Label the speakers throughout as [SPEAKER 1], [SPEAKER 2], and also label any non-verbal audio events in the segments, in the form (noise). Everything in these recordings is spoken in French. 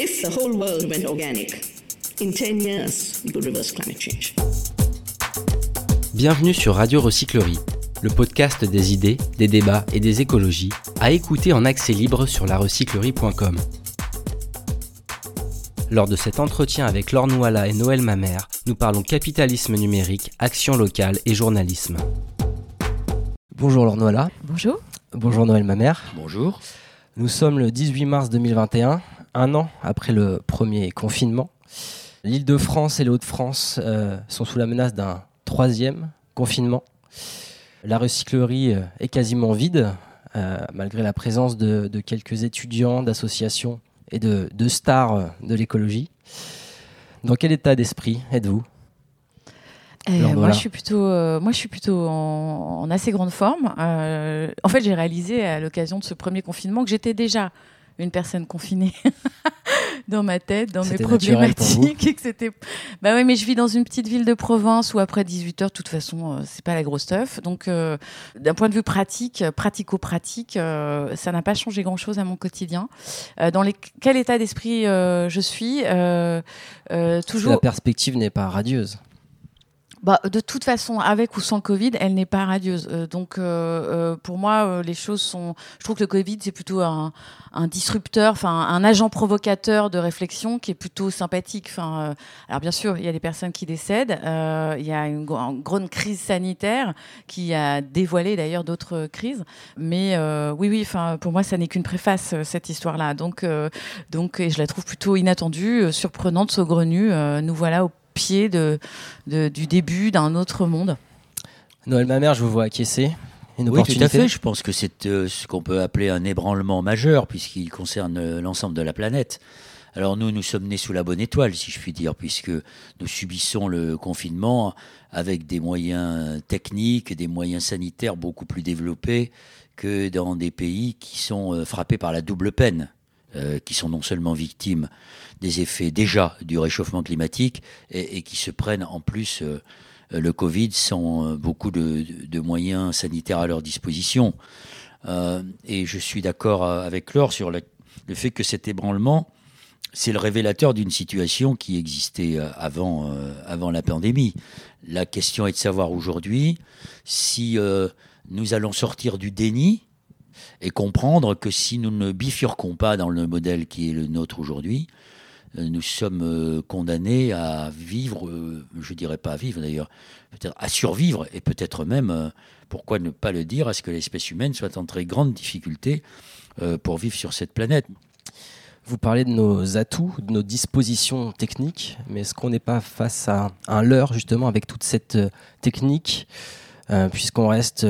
[SPEAKER 1] If the whole world went organic, in 10 years, we could reverse climate change.
[SPEAKER 2] Bienvenue sur Radio Recyclerie, le podcast des idées, des débats et des écologies, à écouter en accès libre sur larecyclerie.com. Lors de cet entretien avec Laure Nouala et Noël Mamère, nous parlons capitalisme numérique, action locale et journalisme. Bonjour Laure Nouala.
[SPEAKER 3] Bonjour.
[SPEAKER 2] Bonjour Noël Mamère.
[SPEAKER 4] Bonjour.
[SPEAKER 2] Nous sommes le 18 mars 2021, un an après le premier confinement. L'île de France et les Hauts-de-France euh, sont sous la menace d'un troisième confinement. La recyclerie euh, est quasiment vide, euh, malgré la présence de, de quelques étudiants, d'associations et de, de stars de l'écologie. Dans quel état d'esprit êtes-vous?
[SPEAKER 3] Euh, moi,
[SPEAKER 2] voilà.
[SPEAKER 3] je suis plutôt, euh, moi, je suis plutôt en, en assez grande forme. Euh, en fait, j'ai réalisé à l'occasion de ce premier confinement que j'étais déjà une personne confinée (laughs) dans ma tête, dans mes problématiques, et que c'était. Bah oui, mais je vis dans une petite ville de province où après 18 heures, de toute façon, euh, c'est pas la grosse stuff. Donc, euh, d'un point de vue pratique, euh, pratico-pratique, euh, ça n'a pas changé grand-chose à mon quotidien. Dans les, quel état d'esprit je suis Toujours.
[SPEAKER 2] La perspective n'est pas radieuse.
[SPEAKER 3] Bah, de toute façon, avec ou sans Covid, elle n'est pas radieuse. Euh, donc, euh, euh, pour moi, les choses sont. Je trouve que le Covid, c'est plutôt un, disrupteur, enfin, un agent provocateur de réflexion qui est plutôt sympathique. Alors, bien sûr, il y a des personnes qui décèdent. il y a une, une grande crise sanitaire qui a dévoilé d'ailleurs d'autres crises. Mais oui, oui, enfin, pour moi, ça n'est qu'une préface, cette histoire-là. Donc, donc, je la trouve plutôt inattendue, surprenante, saugrenue. Nous voilà au pied de, de- du début d'un autre monde.
[SPEAKER 2] Noël Mamère, je vous vois acquiescer. Une
[SPEAKER 4] Oui, tout à fait. Je pense que c'est euh, ce qu'on peut appeler un ébranlement majeur, puisqu'il concerne euh, l'ensemble de la planète. Alors nous, nous sommes nés sous la bonne étoile, si je puis dire, puisque nous subissons le confinement avec des moyens techniques, des moyens sanitaires beaucoup plus développés que dans des pays qui sont euh, frappés par la double peine, euh, qui sont non seulement victimes des effets déjà du réchauffement climatique et, qui se prennent en plus euh, euh, le Covid sans euh, beaucoup de, moyens sanitaires à leur disposition. Euh, et je suis d'accord avec Laure sur le fait que cet ébranlement, c'est le révélateur d'une situation qui existait avant, avant la pandémie. La question est de savoir aujourd'hui si nous allons sortir du déni et comprendre que si nous ne bifurquons pas dans le modèle qui est le nôtre aujourd'hui, euh, nous sommes euh, condamnés à vivre, euh, je dirais pas à vivre d'ailleurs, peut-être à survivre et peut-être même, pourquoi ne pas le dire, à ce que l'espèce humaine soit en très grande difficulté pour vivre sur cette planète.
[SPEAKER 2] Vous parlez de nos atouts, de nos dispositions techniques, mais est-ce qu'on n'est pas face à un leurre justement avec toute cette technique, puisqu'on reste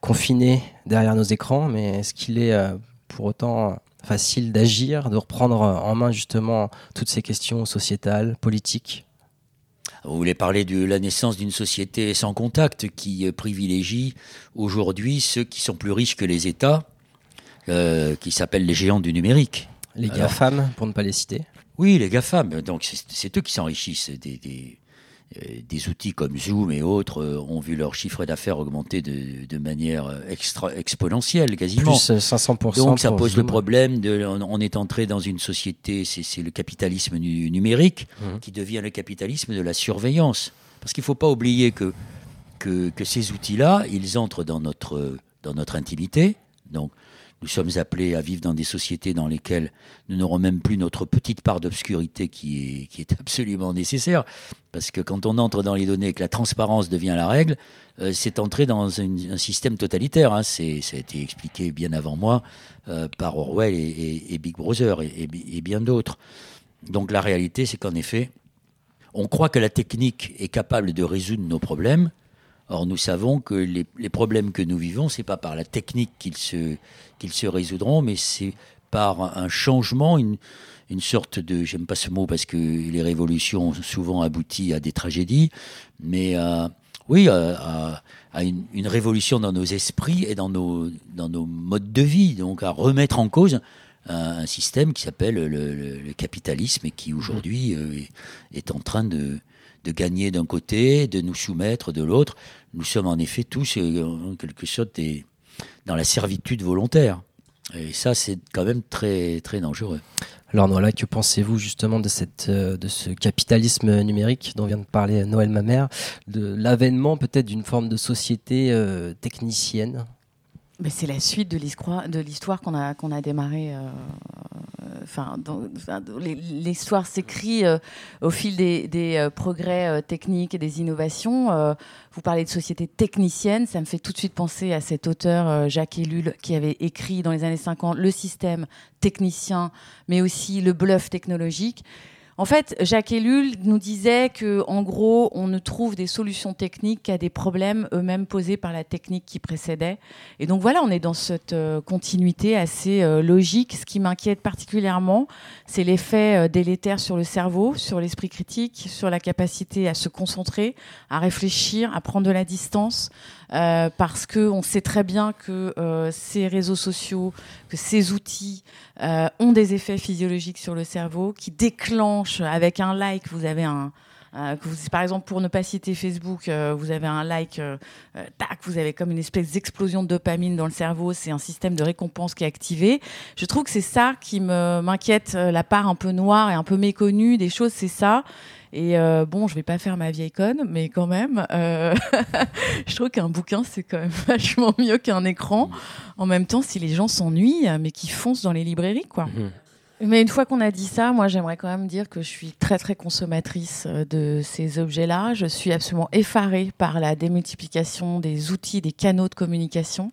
[SPEAKER 2] confiné derrière nos écrans, mais est-ce qu'il est euh, pour autant euh, facile d'agir, de reprendre en main justement toutes ces questions sociétales, politiques?
[SPEAKER 4] Vous voulez parler de la naissance d'une société sans contact qui euh, privilégie aujourd'hui ceux qui sont plus riches que les États, euh, qui s'appellent les géants du numérique.
[SPEAKER 2] Les
[SPEAKER 4] Alors-
[SPEAKER 2] GAFAM, pour ne pas les citer.
[SPEAKER 4] Oui, les GAFAM, donc c'est eux qui s'enrichissent. Des, des, euh, des outils comme Zoom et autres euh, ont vu leur chiffre d'affaires augmenter de, de manière euh, extra, exponentielle, quasiment.
[SPEAKER 2] Plus euh, 500%.
[SPEAKER 4] Donc ça pose le problème de, on, est entré dans une société, c'est le capitalisme nu- numérique
[SPEAKER 2] Mhm.
[SPEAKER 4] qui devient le capitalisme de la surveillance. Parce qu'il ne faut pas oublier que, que, que ces outils-là, ils entrent dans notre, dans notre intimité. Donc nous sommes appelés à vivre dans des sociétés dans lesquelles nous n'aurons même plus notre petite part d'obscurité qui est, absolument nécessaire. Parce que quand on entre dans les données et que la transparence devient la règle, euh, c'est entrer dans un système totalitaire. Hein. C'est, ça a été expliqué bien avant moi euh, par Orwell et, Big Brother et bien d'autres. Donc la réalité, c'est qu'en effet, on croit que la technique est capable de résoudre nos problèmes. Or, nous savons que les, problèmes que nous vivons, c'est pas par la technique qu'ils se, qu'ils se résoudront, mais c'est par un changement, une, une sorte de, j'aime pas ce mot parce que les révolutions ont souvent abouti à des tragédies, mais à, oui, à, à- à une, révolution dans nos esprits et dans nos, dans nos modes de vie, donc à remettre en cause un, système qui s'appelle le, capitalisme et qui aujourd'hui euh, est en train de, de gagner d'un côté, de nous soumettre de l'autre. Nous sommes en effet tous, euh, en quelque sorte, dans la servitude volontaire. Et ça, c'est quand même très, très dangereux.
[SPEAKER 2] Alors voilà, que pensez-vous justement de, cette, euh, de ce capitalisme numérique dont vient de parler Noël Mamère, de l'avènement peut-être d'une forme de société euh, technicienne?
[SPEAKER 3] Mais c'est la suite de l'histoire, qu'on a qu'on a démarré. Euh, enfin, l'histoire s'écrit euh, au fil des, des euh, progrès techniques et des innovations. vous parlez de société technicienne, ça me fait tout de suite penser à cet auteur Jacques Ellul qui avait écrit dans les années 50 le système technicien, mais aussi le bluff technologique. En fait, Jacques Ellul nous disait que, en gros, on ne trouve des solutions techniques qu'à des problèmes eux-mêmes posés par la technique qui précédait. Et donc voilà, on est dans cette euh, continuité assez euh, logique. Ce qui m'inquiète particulièrement, c'est l'effet euh, délétère sur le cerveau, sur l'esprit critique, sur la capacité à se concentrer, à réfléchir, à prendre de la distance, euh, parce qu'on sait très bien que euh, ces réseaux sociaux, que ces outils euh, ont des effets physiologiques sur le cerveau qui déclenchent avec un like, vous avez un, vous, par exemple, pour ne pas citer Facebook, vous avez un like, tac, vous avez comme une espèce d'explosion de dopamine dans le cerveau. C'est un système de récompense qui est activé. Je trouve que c'est ça qui m'inquiète, la part un peu noire et un peu méconnue des choses, c'est ça. Et euh, bon, je vais pas faire ma vieille conne, mais quand même, euh, (laughs) je trouve qu'un bouquin, c'est quand même (laughs) vachement mieux qu'un écran. En même temps, si les gens s'ennuient, mais qu'ils foncent dans les librairies, quoi. Mhm. Mais une fois qu'on a dit ça, moi j'aimerais quand même dire que je suis très très consommatrice euh, de ces objets-là. Je suis absolument effarée par la démultiplication des outils, des canaux de communication.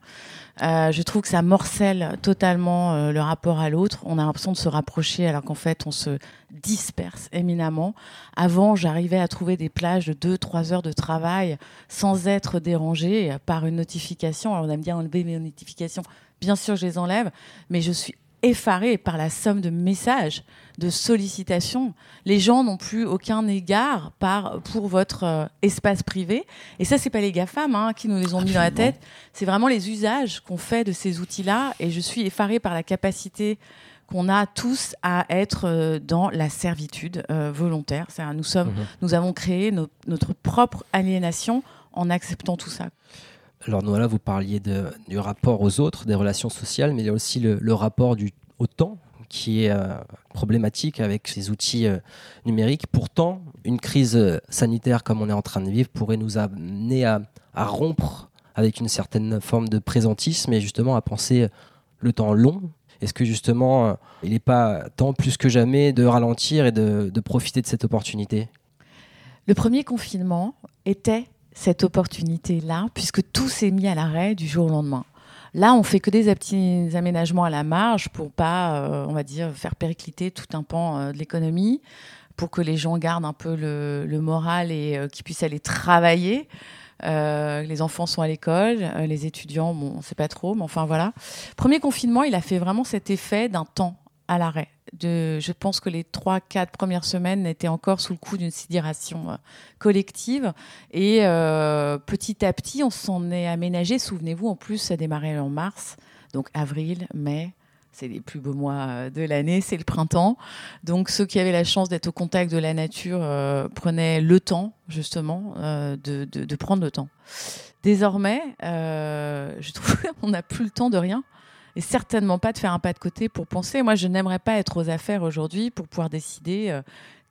[SPEAKER 3] Euh, je trouve que ça morcelle totalement euh, le rapport à l'autre. On a l'impression de se rapprocher alors qu'en fait on se disperse éminemment. Avant, j'arrivais à trouver des plages de 2-3 heures de travail sans être dérangée par une notification. Alors on aime bien enlever mes notifications. Bien sûr, je les enlève, mais je suis effaré par la somme de messages, de sollicitations. Les gens n'ont plus aucun égard par, pour votre euh, espace privé. Et ça, c'est pas les GAFAM hein, qui nous les ont mis dans la tête. C'est vraiment les usages qu'on fait de ces outils-là. Et je suis effaré par la capacité qu'on a tous à être euh, dans la servitude euh, volontaire. Nous, sommes, mhm. nous avons créé notre propre aliénation en acceptant tout ça.
[SPEAKER 2] Alors Noëlla, vous parliez du rapport aux autres, des relations sociales, mais il y a aussi le, rapport au temps qui est euh, problématique avec ces outils euh, numériques. Pourtant, une crise euh, sanitaire comme on est en train de vivre pourrait nous amener à, rompre avec une certaine forme de présentisme et justement à penser le temps long. Est-ce que justement, il n'est pas temps plus que jamais de ralentir et de profiter de cette opportunité?
[SPEAKER 3] Le premier confinement était cette opportunité-là, puisque tout s'est mis à l'arrêt du jour au lendemain. Là, on fait que des petits aménagements à la marge pour pas, euh, on va dire, faire péricliter tout un pan euh, de l'économie, pour que les gens gardent un peu le, moral et euh, qu'ils puissent aller travailler. les enfants sont à l'école, les étudiants, bon, on ne sait pas trop, mais enfin voilà. Premier confinement, il a fait vraiment cet effet d'un temps à l'arrêt je pense que les trois, quatre premières semaines étaient encore sous le coup d'une sidération euh, collective. Et euh, petit à petit, on s'en est aménagé. Souvenez-vous, en plus, ça démarrait en mars, donc avril, mai. C'est les plus beaux mois euh, de l'année, c'est le printemps. Donc ceux qui avaient la chance d'être au contact de la nature prenaient le temps, justement, de, de, prendre le temps. Désormais, je trouve (laughs) qu'on n'a plus le temps de rien et certainement pas de faire un pas de côté pour penser. Moi, je n'aimerais pas être aux affaires aujourd'hui pour pouvoir décider euh,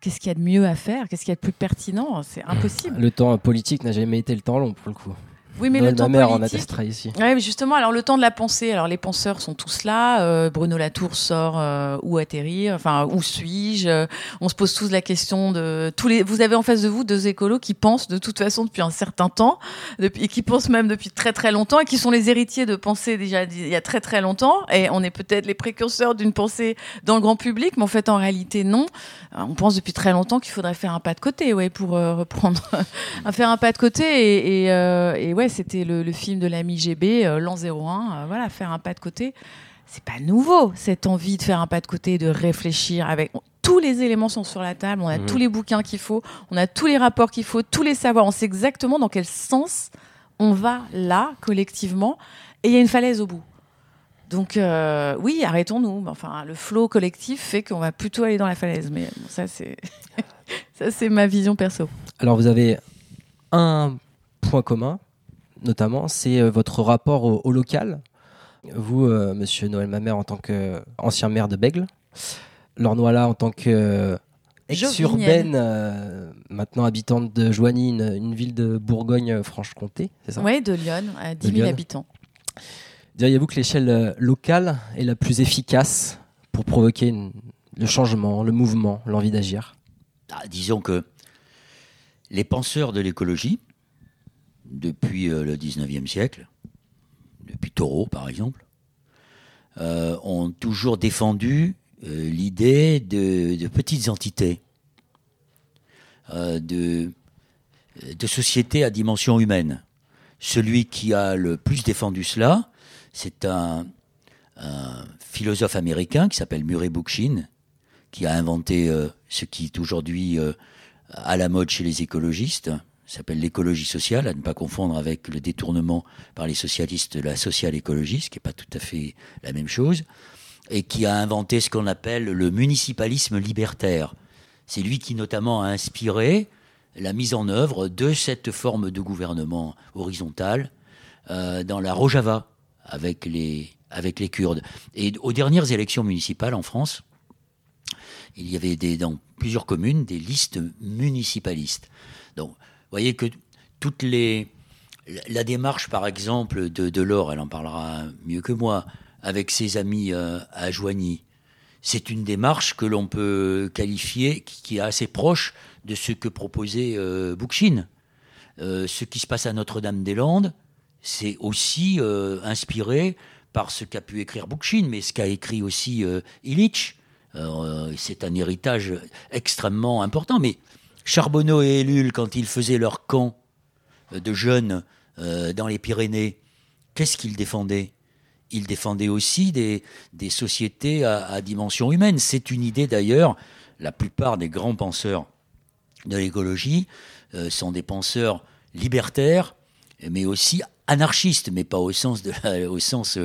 [SPEAKER 3] qu'est-ce qu'il y a de mieux à faire, qu'est-ce qu'il y a de plus pertinent. C'est impossible.
[SPEAKER 2] Le temps politique n'a jamais été le temps long pour le coup.
[SPEAKER 3] Oui, mais le temps mère
[SPEAKER 2] politique... en ici.
[SPEAKER 3] Oui, justement, alors le temps de la pensée. Alors les penseurs sont tous là. Euh, Bruno Latour sort euh, où atterrir, enfin où suis-je On se pose tous la question de tous les. Vous avez en face de vous deux écolos qui pensent de toute façon depuis un certain temps, depuis, et qui pensent même depuis très très longtemps, et qui sont les héritiers de pensées déjà il y a très très longtemps. Et on est peut-être les précurseurs d'une pensée dans le grand public, mais en fait en réalité non. Euh, on pense depuis très longtemps qu'il faudrait faire un pas de côté, ouais, pour reprendre, à (laughs) faire un pas de côté et, et, et ouais c'était le, film de l'ami GB, euh, l'an 01. Euh, voilà, faire un pas de côté. C'est pas nouveau, cette envie de faire un pas de côté, de réfléchir avec. Tous les éléments sont sur la table, on a mmh. tous les bouquins qu'il faut, on a tous les rapports qu'il faut, tous les savoirs, on sait exactement dans quel sens on va là, collectivement, et il y a une falaise au bout. Donc euh, oui, arrêtons-nous. Enfin, le flot collectif fait qu'on va plutôt aller dans la falaise. Mais ça, c'est (laughs) ça, c'est ma vision perso.
[SPEAKER 2] Alors vous avez un point commun notamment, c'est euh, votre rapport au, local. Vous, euh, monsieur Noël Mamère, en tant qu'ancien maire de Bègle, Laure Noila, en tant que ex-urbaine, euh, maintenant habitante de Joigny, une, une ville de Bourgogne-Franche-Comté, c'est ça?
[SPEAKER 3] Oui, de Lyon, à 10 000
[SPEAKER 2] Lyon.
[SPEAKER 3] habitants.
[SPEAKER 2] Diriez-vous que l'échelle locale est la plus efficace pour provoquer une- le changement, le mouvement, l'envie d'agir?
[SPEAKER 4] Ah, disons que les penseurs de l'écologie, depuis euh, le 19e siècle, depuis Thoreau par exemple, euh, ont toujours défendu euh, l'idée de, petites entités, de, sociétés à dimension humaine. Celui qui a le plus défendu cela, c'est un, un philosophe américain qui s'appelle Murray Bookchin, qui a inventé ce qui est aujourd'hui à la mode chez les écologistes, s'appelle l'écologie sociale, à ne pas confondre avec le détournement par les socialistes de la sociale écologie, ce qui n'est pas tout à fait la même chose, et qui a inventé ce qu'on appelle le municipalisme libertaire. C'est lui qui notamment a inspiré la mise en œuvre de cette forme de gouvernement horizontal euh, dans la Rojava avec les, avec les Kurdes. Et aux dernières élections municipales en France, il y avait dans plusieurs communes des listes municipalistes. Donc, voyez que toutes les. La, démarche, par exemple, de, de Laure, elle en parlera mieux que moi, avec ses amis euh, à Joigny, c'est une démarche que l'on peut qualifier, qui, est assez proche de ce que proposait euh, Bookchin. Euh, ce qui se passe à Notre-Dame-des-Landes, c'est aussi euh, inspiré par ce qu'a pu écrire Bookchin, mais ce qu'a écrit aussi Illich. C'est un héritage extrêmement important. Mais Charbonneau et Ellul, quand ils faisaient leur camp euh, de jeunes euh, dans les Pyrénées, qu'est-ce qu'ils défendaient? Ils défendaient aussi des, sociétés à, dimension humaine. C'est une idée d'ailleurs, la plupart des grands penseurs de l'écologie euh, sont des penseurs libertaires, mais aussi anarchistes, mais pas au sens,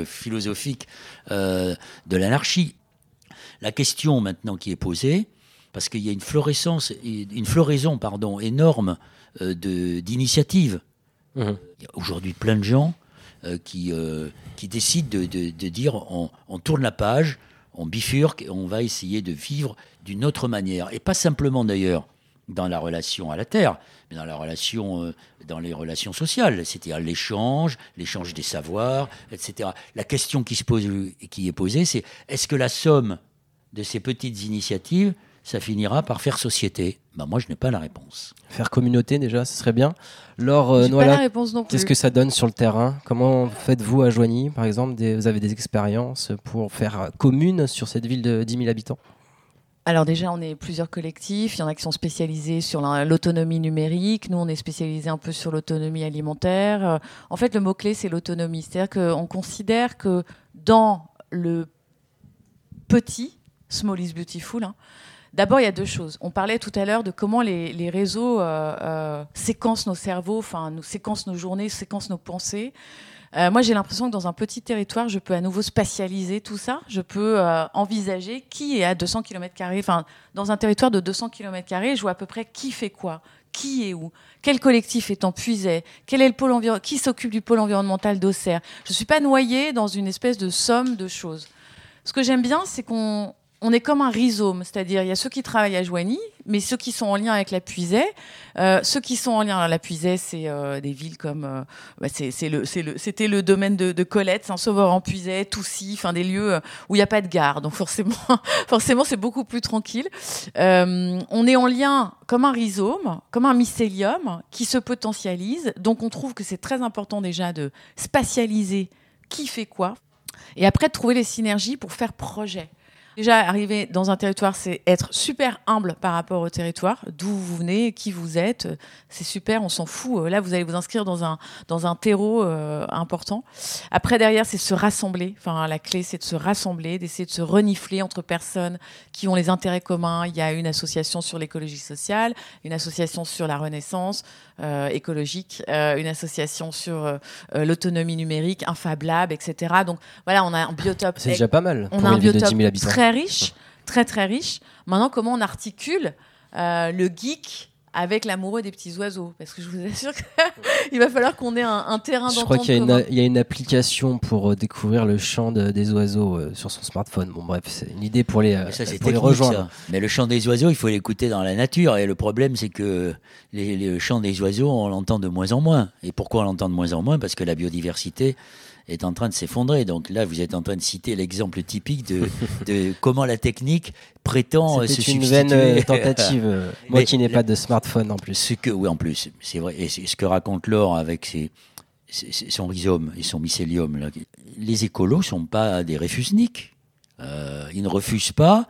[SPEAKER 4] philosophique de l'anarchie. La question maintenant qui est posée, parce qu'il y a une florescence, une floraison pardon, énorme euh, d'initiatives.
[SPEAKER 2] Mhm.
[SPEAKER 4] Il y a aujourd'hui plein de gens euh, qui, euh, qui décident de, de- de dire on, on tourne la page, on bifurque et on va essayer de vivre d'une autre manière. Et pas simplement d'ailleurs dans la relation à la terre, mais dans la relation, euh, dans les relations sociales, c'est-à-dire l'échange, l'échange des savoirs, etc. La question qui se pose, qui est posée, c'est est-ce que la somme de ces petites initiatives, ça finira par faire société ben Moi, je n'ai pas la réponse.
[SPEAKER 2] Faire communauté déjà, ce serait bien. Laure euh,
[SPEAKER 3] plus.
[SPEAKER 2] qu'est-ce que ça donne sur le terrain? Comment faites-vous à Joigny, par exemple? Des- Vous avez des expériences pour faire commune sur cette ville de 10 000 habitants?
[SPEAKER 3] Alors déjà, on est plusieurs collectifs. Il y en a qui sont spécialisés sur la- l'autonomie numérique. Nous, on est spécialisés un peu sur l'autonomie alimentaire. Euh, En fait, le mot-clé, c'est l'autonomie. C'est-à-dire qu'on considère que dans le petit, small is beautiful, hein, D'abord, il y a deux choses. On parlait tout à l'heure de comment les, réseaux euh, euh, séquencent nos cerveaux, enfin, nous séquencent nos journées, séquencent nos pensées. Euh, moi, j'ai l'impression que dans un petit territoire, je peux à nouveau spatialiser tout ça. Je peux envisager qui est à 200 km. Enfin, dans un territoire de 200 km, je vois à peu près qui fait quoi, qui est où, quel collectif est en puisait, quel est le pôle qui s'occupe du pôle environnemental d'Auxerre. Je ne suis pas noyée dans une espèce de somme de choses. Ce que j'aime bien, c'est qu'on on est comme un rhizome, c'est-à-dire il y a ceux qui travaillent à Joigny, mais ceux qui sont en lien avec la Puisée, euh, ceux qui sont en lien avec la Puisée, c'est euh, des villes comme, euh, bah, c'était le domaine de, Colette, Saint-Sauveur en Puisée, Toussy, enfin des lieux où il n'y a pas de gare, donc forcément, (laughs) forcément c'est beaucoup plus tranquille. On est en lien comme un rhizome, comme un mycélium qui se potentialise, donc on trouve que c'est très important déjà de spatialiser qui fait quoi, et après de trouver les synergies pour faire projet. Déjà, arriver dans un territoire, c'est être super humble par rapport au territoire, d'où vous venez, qui vous êtes. C'est super, on s'en fout. Là, vous allez vous inscrire dans un, dans un terreau euh, important. Après, derrière, c'est se rassembler. Enfin, la clé, c'est de se rassembler, d'essayer de se renifler entre personnes qui ont les intérêts communs. Il y a une association sur l'écologie sociale, une association sur la renaissance euh, écologique, euh, une association sur euh, euh, l'autonomie numérique, un Fab Lab, etc. Donc, voilà, on a un biotope
[SPEAKER 2] C'est déjà pas mal
[SPEAKER 3] on
[SPEAKER 2] pour
[SPEAKER 3] a un
[SPEAKER 2] une ville de 10
[SPEAKER 3] biotope
[SPEAKER 2] 000 habitants.
[SPEAKER 3] Très riche, très très riche. Maintenant, comment on articule euh, le geek avec l'amoureux des petits oiseaux? Parce que je vous assure qu'il (laughs) va falloir qu'on ait un, un terrain
[SPEAKER 2] Je
[SPEAKER 3] d'entente
[SPEAKER 2] crois qu'il y, a une-
[SPEAKER 3] commun.
[SPEAKER 2] il y a une application pour euh, découvrir le chant de- des oiseaux euh, sur son smartphone. Bon, bref, c'est une idée pour les, euh,
[SPEAKER 4] ça,
[SPEAKER 2] pour rejoindre.
[SPEAKER 4] ça. Mais le chant des oiseaux, il faut l'écouter dans la nature. Et le problème, c'est que les, les- le chant des oiseaux, on l'entend de moins en moins. Et pourquoi on l'entend de moins en moins? Parce que la biodiversité est en train de s'effondrer. Donc là, vous êtes en train de citer l'exemple typique de, de (laughs) comment la technique prétend euh, se
[SPEAKER 2] une
[SPEAKER 4] substituer.
[SPEAKER 2] vaine euh, tentative. (laughs) moi
[SPEAKER 4] Mais
[SPEAKER 2] qui n'ai pas de smartphone en plus.
[SPEAKER 4] Ce que, oui, en plus, c'est vrai. Et ce que raconte Laure avec ses, son rhizome et son mycélium. là. Les écolos sont pas des réfusniques. Euh, ils ne refusent pas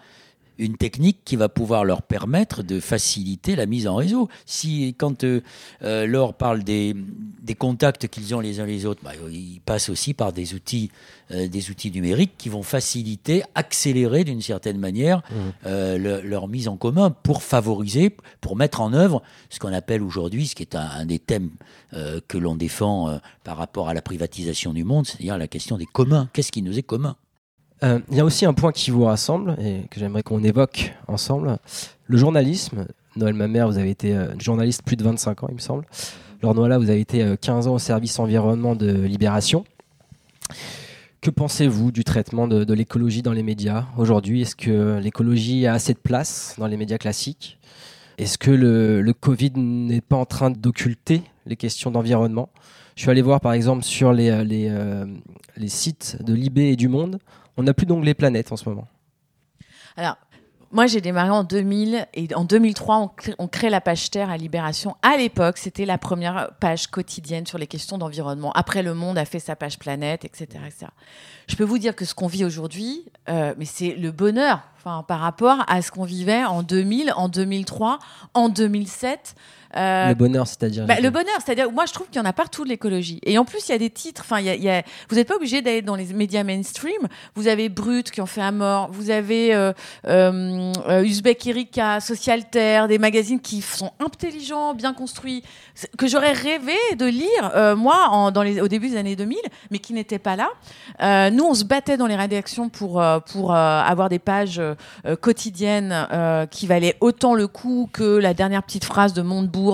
[SPEAKER 4] une technique qui va pouvoir leur permettre de faciliter la mise en réseau. Si quand euh, euh, Laure parle des, des contacts qu'ils ont les uns les autres, bah, ils passent aussi par des outils, euh, des outils numériques qui vont faciliter, accélérer d'une certaine manière le- leur mise en commun pour favoriser, pour mettre en œuvre ce qu'on appelle aujourd'hui, ce qui est un, un des thèmes que l'on défend par rapport à la privatisation du monde, c'est-à-dire la question des communs. Qu'est-ce qui nous est commun?
[SPEAKER 2] Euh, Il y a aussi un point qui vous rassemble et que j'aimerais qu'on évoque ensemble. Le journalisme. Noël Mamère, vous avez été euh, journaliste plus de 25 ans, il me semble. Laure Noëlla, vous avez été euh, 15 ans au service environnement de Libération. Que pensez-vous du traitement de, l'écologie dans les médias aujourd'hui? Est-ce que l'écologie a assez de place dans les médias classiques? Est-ce que le Covid n'est pas en train d'occulter les questions d'environnement? Je suis allé voir par exemple sur les, euh, euh, sites de Libé et du Monde. On n'a plus d'onglet planète en ce moment.
[SPEAKER 3] Alors, moi, j'ai démarré en 2000 et en 2003, on crée, la page Terre à Libération. À l'époque, c'était la première page quotidienne sur les questions d'environnement. Après, Le Monde a fait sa page Planète, etc. Je peux vous dire que ce qu'on vit aujourd'hui, euh, mais c'est le bonheur par rapport à ce qu'on vivait en 2000, en 2003, en 2007. Euh,
[SPEAKER 2] le bonheur, c'est-à-dire.
[SPEAKER 3] bah, le bonheur, c'est-à-dire, moi je trouve qu'il y en a partout de l'écologie. Et en plus, il y a des titres, enfin, y a- y a- vous n'êtes pas obligé d'aller dans les médias mainstream. Vous avez Brut qui en fait à mort, vous avez euh, euh, euh, Uzbek Erika, Socialterre, des magazines qui sont intelligents, bien construits, que j'aurais rêvé de lire, moi, en- dans les, au début des années 2000, mais qui n'étaient pas là. Nous, on se battait dans les rédactions pour, pour avoir des pages quotidiennes qui valaient autant le coup que la dernière petite phrase de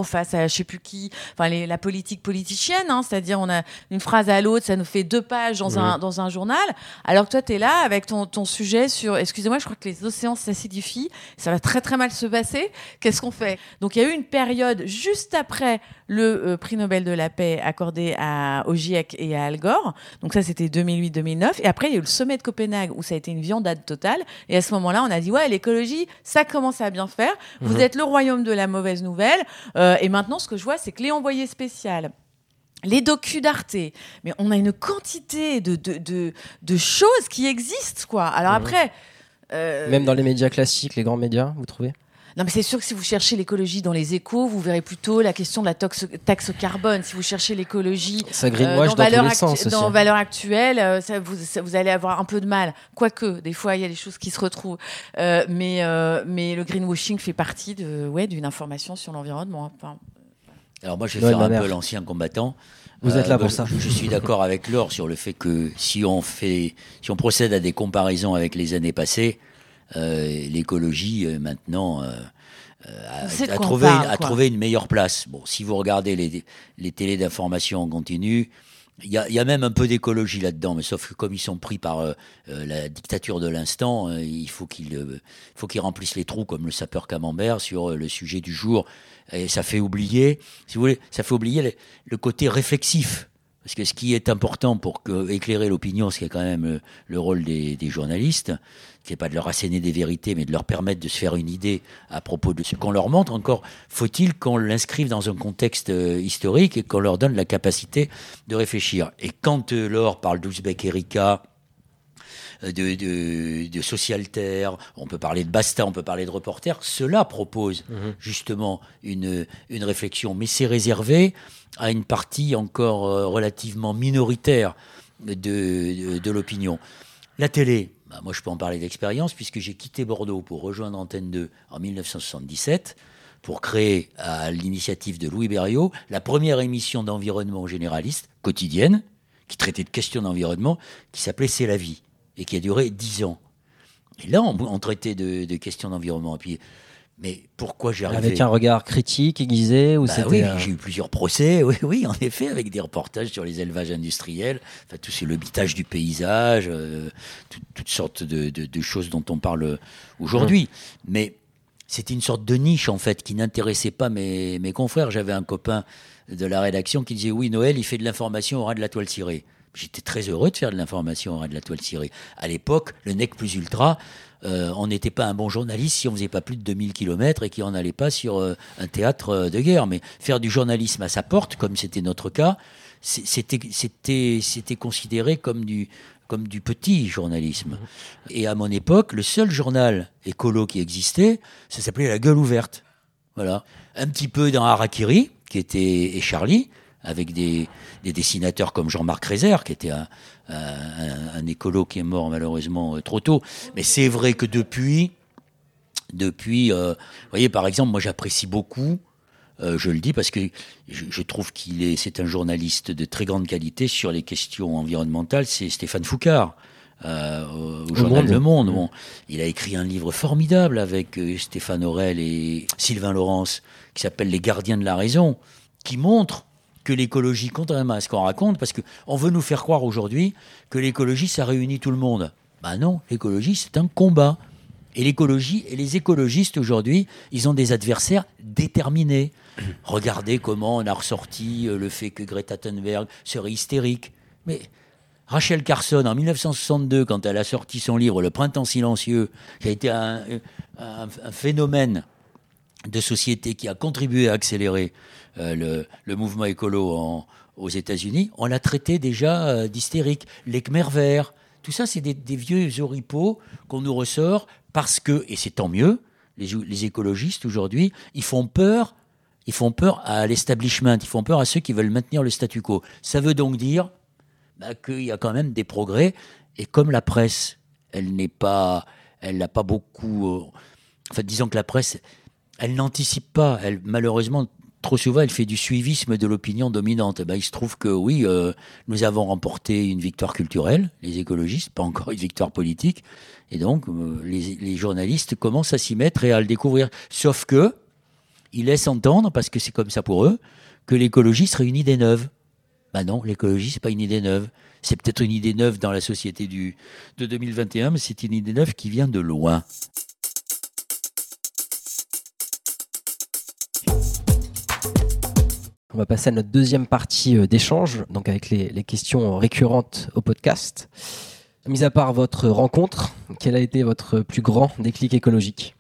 [SPEAKER 3] Face à je sais plus qui, enfin les- la politique politicienne, hein, c'est-à-dire on a une phrase à l'autre, ça nous fait deux pages dans, un, dans un journal, alors que toi tu es là avec ton, ton sujet sur, excusez-moi, je crois que les océans s'acidifient, ça va très très mal se passer, qu'est-ce qu'on fait? Donc il y a eu une période juste après le euh, prix Nobel de la paix accordé à, au GIEC et à Al Gore, donc ça c'était 2008-2009, et après il y a eu le sommet de Copenhague où ça a été une viandade totale, et à ce moment-là on a dit ouais l'écologie ça commence à bien faire, vous êtes le royaume de la mauvaise nouvelle, euh, et maintenant ce que je vois c'est que les envoyés spéciales les docus d'Arte, mais on a une quantité de, de, de, de choses qui existent, quoi. Alors
[SPEAKER 2] Mhm.
[SPEAKER 3] après... euh,
[SPEAKER 2] Même dans les médias classiques, les grands médias, vous trouvez?
[SPEAKER 3] Non, mais c'est sûr que si vous cherchez l'écologie dans les échos, vous verrez plutôt la question de la tox- taxe carbone. Si vous cherchez l'écologie
[SPEAKER 2] Ça
[SPEAKER 3] euh,
[SPEAKER 2] greenwash
[SPEAKER 3] dans, valeur actu-
[SPEAKER 2] sens
[SPEAKER 3] dans valeur actuelle, euh, ça, vous, ça- vous allez avoir un peu de mal. Quoique, des fois, il y a des choses qui se retrouvent. Euh, mais, euh, mais le greenwashing fait partie de, ouais, d'une information sur l'environnement. Enfin,
[SPEAKER 4] Alors moi, je vais faire un peu l'ancien combattant.
[SPEAKER 2] Vous êtes là pour
[SPEAKER 4] je-
[SPEAKER 2] ça.
[SPEAKER 4] Je, je suis d'accord avec Laure sur le fait que si on fait, si on procède à des comparaisons avec les années passées, l'écologie euh, maintenant euh, euh, a, trouvé,
[SPEAKER 3] parle,
[SPEAKER 4] a trouvé une meilleure place. Bon, si vous regardez les, les télés d'information en continu, il y a, il y a même un peu d'écologie là-dedans, mais sauf que comme ils sont pris par euh, euh, la dictature de l'instant, euh, il faut qu'ils euh, remplissent les trous comme le sapeur camembert sur euh, le sujet du jour. Et ça fait oublier, si vous voulez, ça fait oublier le, le côté réflexif. Parce que ce qui est important pour que, éclairer l'opinion, ce qui est quand même le, le rôle des, des journalistes, qui n'est pas de leur asséner des vérités, mais de leur permettre de se faire une idée à propos de ce qu'on leur montre. Encore faut-il qu'on l'inscrive dans un contexte euh, historique et qu'on leur donne la capacité de réfléchir. Et quand euh, Laure parle d'Ouzbek Erika, euh, de, de, de on peut parler de Basta, on peut parler de Reporter, cela propose justement une, une réflexion, mais c'est réservé à une partie encore relativement minoritaire de, de, de l'opinion. La télé, bah, moi je peux en parler d'expérience puisque j'ai quitté Bordeaux pour rejoindre Antenne 2 en 1977 pour créer à l'initiative de Louis Berriot la première émission d'environnement généraliste quotidienne qui traitait de questions d'environnement qui s'appelait C'est la vie et qui a duré dix ans. Et là, on, traitait de, questions d'environnement. Mais pourquoi j'y arrivais
[SPEAKER 2] Avec un regard critique, aiguisé ou
[SPEAKER 4] Bah oui, j'ai eu plusieurs procès, (laughs) oui, oui, en effet, avec des reportages sur les élevages industriels, enfin, tout c'est l'habitage du paysage, euh, tout- toutes sortes de, de- de choses dont on parle aujourd'hui. Mais c'était une sorte de niche, en fait, qui n'intéressait pas mes, mes confrères. J'avais un copain de la rédaction qui disait Oui, Noël, il fait de l'information au ras de la toile cirée. J'étais très heureux de faire de l'information ras de la toile cirée. À l'époque, le nec plus ultra, euh, on n'était pas un bon journaliste si on faisait pas plus de 2000 km et qu'on n'allait pas sur euh, un théâtre euh, de guerre. Mais faire du journalisme à sa porte, comme c'était notre cas, c'était considéré comme du comme du petit journalisme. Et à mon époque, le seul journal écolo qui existait, ça s'appelait La Gueule ouverte. Voilà, un petit peu dans Harakiri, qui était et Charlie, avec des, des dessinateurs comme Jean-Marc Rézère, qui était un, un- un écolo qui est mort malheureusement euh, trop tôt. Mais c'est vrai que depuis, depuis, euh, vous voyez, par exemple, moi j'apprécie beaucoup, euh, je le dis parce que je, je trouve qu'il est, c'est un journaliste de très grande qualité sur les questions environnementales, c'est Stéphane Foucard. euh, au, au journal
[SPEAKER 2] Monde.
[SPEAKER 4] Le Monde. Bon, il a écrit un livre formidable avec Stéphane Aurel et Sylvain Laurence qui s'appelle Les gardiens de la raison, qui montre que l'écologie, contrairement à ce qu'on raconte, parce qu'on veut nous faire croire aujourd'hui que l'écologie, ça réunit tout le monde. Ben non, l'écologie, c'est un combat. Et l'écologie et les écologistes aujourd'hui, ils ont des adversaires déterminés. (clears throat) Regardez comment on a ressorti euh, le fait que Greta Thunberg serait hystérique. Mais Rachel Carson, en 1962, quand elle a sorti son livre Le Printemps silencieux, qui a été un, un- un phénomène de société qui a contribué à accélérer euh, le, le mouvement écolo aux États-Unis, on l'a traité déjà euh, d'hystérique. Les Khmer verts, tout ça, c'est des, des vieux oripeaux qu'on nous ressort parce que, et c'est tant mieux, les, écologistes aujourd'hui, ils font peur. Ils font peur à l'establishment, ils font peur à ceux qui veulent maintenir le statu quo. Ça veut donc dire bah, qu'il y a quand même des progrès. Et comme la presse, elle n'est pas, elle n'a pas beaucoup. euh, en fait, disons que la presse, elle n'anticipe pas. Elle, malheureusement, trop souvent, elle fait du suivisme de l'opinion dominante. Eh ben, il se trouve que oui, euh, nous avons remporté une victoire culturelle, les écologistes, pas encore une victoire politique. Et donc, euh, les, journalistes commencent à s'y mettre et à le découvrir. Sauf que, ils laissent entendre, parce que c'est comme ça pour eux, que l'écologie serait une idée neuve. Ben non, l'écologie, c'est pas une idée neuve. C'est peut-être une idée neuve dans la société du, de 2021, mais c'est une idée neuve qui vient de loin.
[SPEAKER 2] On va passer à notre deuxième partie euh, d'échange, donc avec les, questions récurrentes au podcast. Mis à part votre rencontre, quel a été votre plus grand déclic écologique?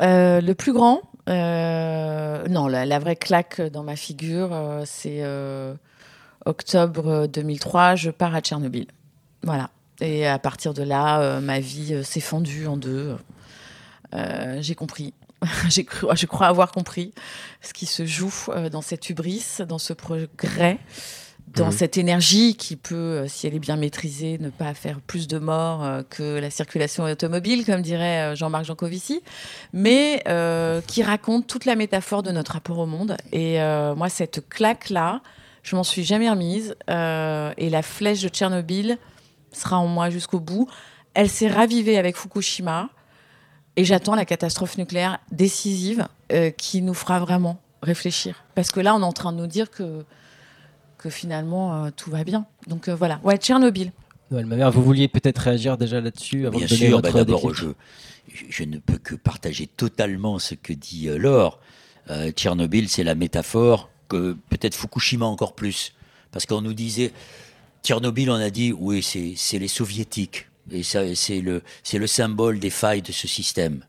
[SPEAKER 3] Euh, le plus grand, euh, non, la, vraie claque dans ma figure, c'est octobre 2003, je pars à Tchernobyl. Voilà. Et à partir de là, ma vie s'est fendue en deux. J'ai compris. (laughs) J'ai cru- je crois avoir compris ce qui se joue euh, dans cette hubris, dans ce progrès, dans
[SPEAKER 2] Mhm.
[SPEAKER 3] cette énergie qui peut, euh, si elle est bien maîtrisée, ne pas faire plus de morts euh, que la circulation automobile, comme dirait Jean-Marc Jancovici, mais euh, qui raconte toute la métaphore de notre rapport au monde. Et euh, moi, cette claque-là, je m'en suis jamais remise. euh, et la flèche de Tchernobyl sera en moi jusqu'au bout. Elle s'est ravivée avec Fukushima. Et j'attends la catastrophe nucléaire décisive euh, qui nous fera vraiment réfléchir. Parce que là, on est en train de nous dire que, que finalement, euh, tout va bien. Donc euh, voilà. Ouais, Tchernobyl.
[SPEAKER 2] Noël Mamère, vous vouliez peut-être réagir déjà là-dessus avant
[SPEAKER 4] Bien
[SPEAKER 2] de donner
[SPEAKER 4] sûr,
[SPEAKER 2] votre
[SPEAKER 4] bah d'abord, je, je- ne peux que partager totalement ce que dit euh, Laure. Euh, Tchernobyl, c'est la métaphore que peut-être Fukushima encore plus. Parce qu'on nous disait, Tchernobyl, on a dit, oui, c'est c'est les soviétiques. Et c'est le, c'est le symbole des failles de ce système.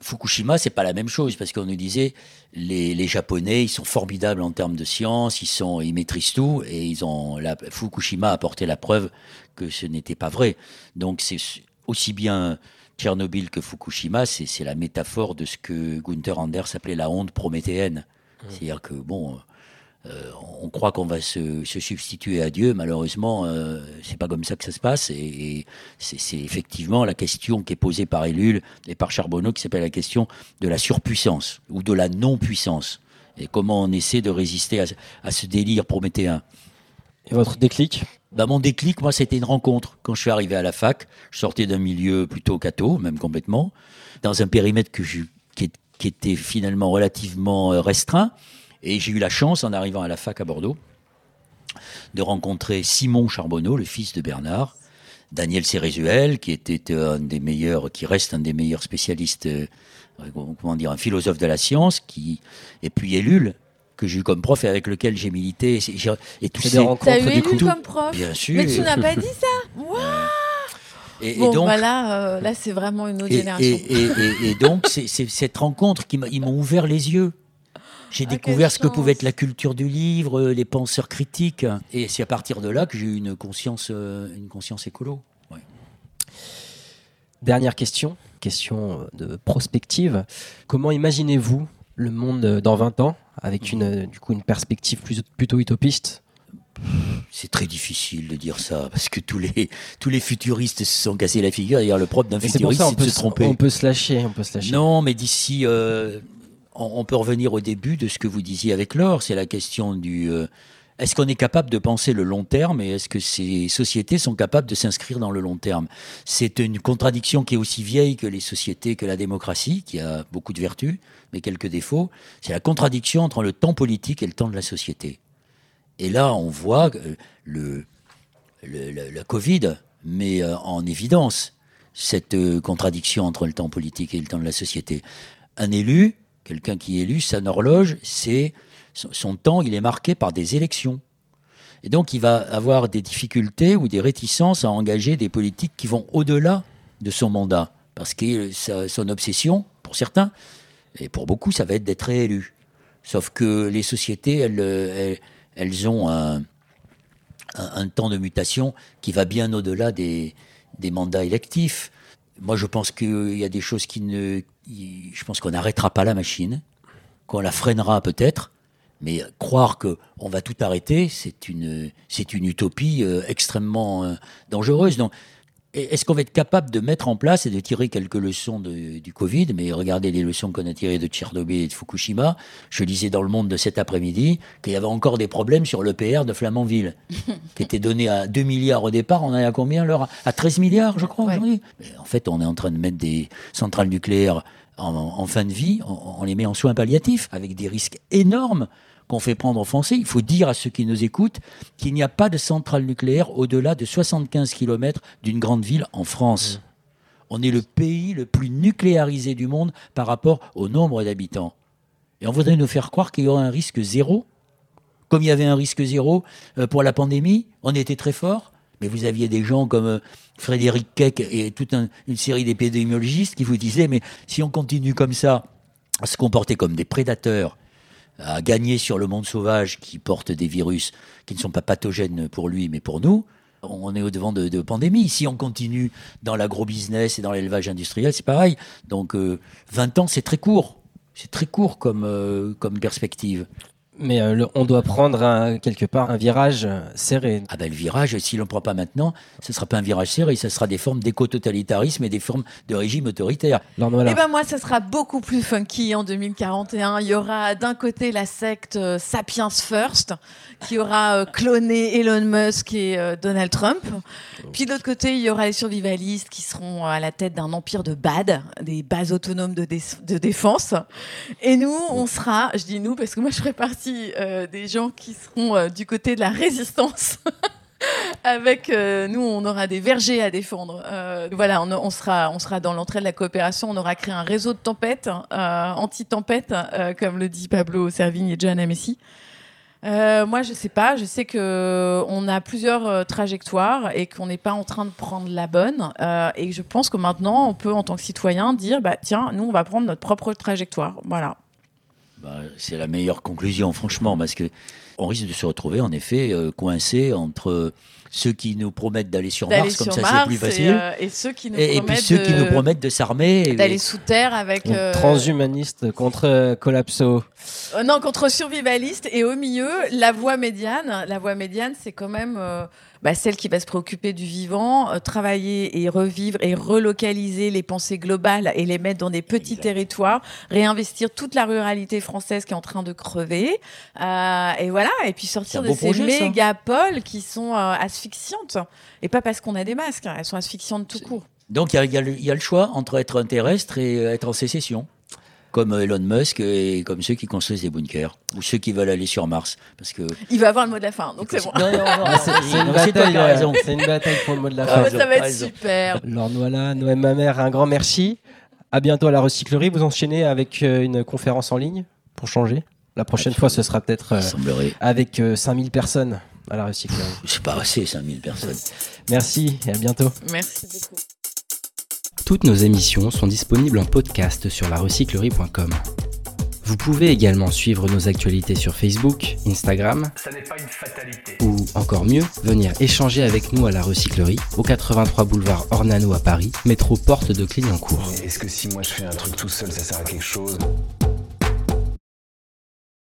[SPEAKER 4] Fukushima, c'est pas la même chose parce qu'on nous disait les, les Japonais, ils sont formidables en termes de science, ils sont, ils maîtrisent tout et ils ont la, Fukushima a apporté la preuve que ce n'était pas vrai. Donc c'est aussi bien Tchernobyl que Fukushima, c'est c'est la métaphore de ce que Gunther Anders appelait la honte prométhéenne. C'est-à-dire que bon, euh, on croit qu'on va se, se substituer à Dieu, malheureusement, euh, c'est pas comme ça que ça se passe. Et, et c'est effectivement la question qui est posée par Ellul et par Charbonneau, qui s'appelle la question de la surpuissance ou de la non-puissance. Et comment on essaie de résister à, à ce délire prométhéen.
[SPEAKER 2] Et votre déclic?
[SPEAKER 4] Bah, mon déclic, moi, c'était une rencontre. Quand je suis arrivé à la fac, je sortais d'un milieu plutôt catho, même complètement, dans un périmètre que je, qui, qui était finalement relativement euh, restreint. Et j'ai eu la chance, en arrivant à la fac à Bordeaux, de rencontrer Simon Charbonneau, le fils de Bernard, Daniel Cérézuel, qui était un des meilleurs, qui reste un des meilleurs spécialistes, euh, comment dire, un philosophe de la science, qui, et puis Ellul, que j'ai eu comme prof et avec lequel j'ai milité. Et, et tous ces-
[SPEAKER 2] rencontres
[SPEAKER 3] T'as eu
[SPEAKER 2] du coup.
[SPEAKER 3] comme prof
[SPEAKER 4] Bien sûr.
[SPEAKER 3] Mais tu n'as pas dit ça (laughs) Waouh
[SPEAKER 4] Et, donc,
[SPEAKER 3] bah là, euh, là c'est vraiment une autre
[SPEAKER 4] et,
[SPEAKER 3] génération.
[SPEAKER 4] et- et- et- et donc, c'est c'est cette rencontre qui m'a- ils m'ont ouvert les yeux. J'ai
[SPEAKER 3] Ah,
[SPEAKER 4] découvert ce que pouvait être la culture du livre, euh, les penseurs critiques. Et c'est à partir de là que j'ai eu une conscience, euh, une conscience écolo. Ouais.
[SPEAKER 2] Dernière question, question euh, de prospective. Comment imaginez-vous le monde dans 20 ans avec une, du coup, une perspective plus, plutôt utopiste?
[SPEAKER 4] C'est très difficile de dire ça parce que tous les tous les futuristes se sont cassés la figure. D'ailleurs, le propre d'un futuriste, c'est de
[SPEAKER 2] se-
[SPEAKER 4] se tromper.
[SPEAKER 2] on peut se lâcher. On peut se lâcher.
[SPEAKER 4] Non, mais d'ici, euh, on, peut revenir au début de ce que vous disiez avec l'or. C'est la question du. euh, est-ce qu'on est capable de penser le long terme et est-ce que ces sociétés sont capables de s'inscrire dans le long terme? C'est une contradiction qui est aussi vieille que les sociétés, que la démocratie, qui a beaucoup de vertus, mais quelques défauts. C'est la contradiction entre le temps politique et le temps de la société. Et là, on voit que le, le- la Covid met euh, en évidence cette euh, contradiction entre le temps politique et le temps de la société. Un élu, quelqu'un qui est élu, sa horloge, c'est son, son temps, il est marqué par des élections. Et donc, il va avoir des difficultés ou des réticences à engager des politiques qui vont au-delà de son mandat. Parce que son obsession, pour certains, et pour beaucoup, ça va être d'être réélu. Sauf que les sociétés, elles, ont un, temps de mutation qui va bien au-delà des mandats électifs. Moi, je pense qu'il y a des choses qui ne. Je pense qu'on n'arrêtera pas la machine, qu'on la freinera peut-être, mais croire qu'on va tout arrêter, c'est une, c'est une utopie euh, extrêmement euh, dangereuse. Donc, est-ce qu'on va être capable de mettre en place et de tirer quelques leçons de- du Covid? Mais regardez les leçons qu'on a tirées de Tchernobyl et de Fukushima. Je lisais dans le monde de cet après-midi qu'il y avait encore des problèmes sur l'EPR de Flamanville, (laughs) qui était donné à 2 milliards au départ. On en est à combien alors À 13 milliards, je crois,
[SPEAKER 3] Ouais.
[SPEAKER 4] aujourd'hui Mais En fait, on est en train de mettre des centrales nucléaires en, en fin de vie, on, on les met en soins palliatifs, avec des risques énormes qu'on fait prendre aux Français. Il faut dire à ceux qui nous écoutent qu'il n'y a pas de centrale nucléaire au-delà de 75 km d'une grande ville en France. On est le pays le plus nucléarisé du monde par rapport au nombre d'habitants. Et on voudrait nous faire croire qu'il y aurait un risque zéro. Comme il y avait un risque zéro euh, pour la pandémie, on était très fort. Mais vous aviez des gens comme euh, Frédéric Keck et toute un- une série d'épidémiologistes qui vous disaient, mais si on continue comme ça, à se comporter comme des prédateurs, à gagner sur le monde sauvage qui porte des virus qui ne sont pas pathogènes pour lui mais pour nous, on est au devant de, de pandémies. Si on continue dans l'agro-business et dans l'élevage industriel, c'est pareil. Donc euh, 20 ans, c'est très court. C'est très court comme, euh, comme perspective.
[SPEAKER 2] Mais euh, le- on doit prendre un- quelque part un virage euh, serré.
[SPEAKER 4] Ah ben le virage, si l'on ne prend pas maintenant, ce ne sera pas un virage serré, ce sera des formes d'éco-totalitarisme et des formes de régime autoritaire.
[SPEAKER 3] Eh ben moi, ça sera beaucoup plus funky en 2041. Il y aura d'un côté la secte euh, Sapiens First, qui aura euh, cloné Elon Musk et euh, Donald Trump. Puis de l'autre côté, il y aura les survivalistes qui seront à la tête d'un empire de BAD, des bases autonomes de, dé- de défense. Et nous, on sera, je dis nous parce que moi, je ferai partie euh, des gens qui seront euh, du côté de la résistance. (laughs) Avec euh, nous, on aura des vergers à défendre. Voilà, on, sera, on sera dans l'entrée de la coopération. On aura créé un réseau de tempêtes, anti-tempête, euh, comme le dit Pablo Servigne et John Messi. Euh, moi, je sais pas. Je sais que on a plusieurs trajectoires et qu'on n'est pas en train de prendre la bonne. Et je pense que maintenant, on peut, en tant que citoyen, dire bah tiens, nous, on va prendre notre propre trajectoire. Voilà.
[SPEAKER 4] Bah, c'est la meilleure conclusion, franchement, parce que on risque de se retrouver en effet euh, coincé entre ceux qui nous promettent d'aller sur
[SPEAKER 3] D'aller
[SPEAKER 4] Mars, comme
[SPEAKER 3] sur
[SPEAKER 4] ça
[SPEAKER 3] Mars
[SPEAKER 4] c'est plus
[SPEAKER 3] et,
[SPEAKER 4] facile,
[SPEAKER 3] euh, et ceux qui nous
[SPEAKER 4] et, et puis
[SPEAKER 3] promettent
[SPEAKER 4] ceux qui
[SPEAKER 3] de-
[SPEAKER 4] nous promettent de s'armer. et-
[SPEAKER 3] d'aller sous terre avec euh,
[SPEAKER 2] Transhumaniste contre euh, Collapso.
[SPEAKER 3] Euh, non, contre survivaliste et au milieu, la voie médiane. La voie médiane, c'est quand même euh, bah, celle qui va se préoccuper du vivant, euh, travailler et revivre et relocaliser les pensées globales et les mettre dans des petits territoires, réinvestir toute la ruralité française qui est en train de crever, euh, et voilà, et puis sortir de ces mégapoles qui sont euh, asphyxiantes, et pas parce qu'on a des masques, hein, elles sont asphyxiantes tout court.
[SPEAKER 4] Donc il y y a le- il y a le choix entre être un terrestre et être en sécession. Comme Elon Musk et comme ceux qui construisent des bunkers. Ou ceux qui veulent aller sur Mars. Parce que.
[SPEAKER 3] Il va avoir le mot de la fin, donc c'est bon.
[SPEAKER 4] Non, non, non,
[SPEAKER 2] Ah, c'est une, une bataille pour le mot de la
[SPEAKER 3] Ah,
[SPEAKER 2] fin.
[SPEAKER 3] ça va être
[SPEAKER 4] raison.
[SPEAKER 3] super.
[SPEAKER 2] Laure Noëlla, Noël Mamère, un grand merci. À bientôt à la recyclerie. Vous enchaînez avec euh, une conférence en ligne pour changer. La prochaine fois, ce sera peut-être euh, avec euh, 5000 personnes à la recyclerie.
[SPEAKER 4] C'est pas assez, 5000 personnes.
[SPEAKER 2] Merci et à bientôt.
[SPEAKER 3] Merci beaucoup.
[SPEAKER 2] Toutes nos émissions sont disponibles en podcast sur larecyclerie.com. Vous pouvez également suivre nos actualités sur Facebook, Instagram
[SPEAKER 5] Ça n'est pas une fatalité.
[SPEAKER 2] ou encore mieux, venir échanger avec nous à la recyclerie au 83 boulevard Ornano à Paris, métro porte de Clignancourt.
[SPEAKER 5] Est-ce que si moi je fais un truc tout seul, ça sert à quelque chose?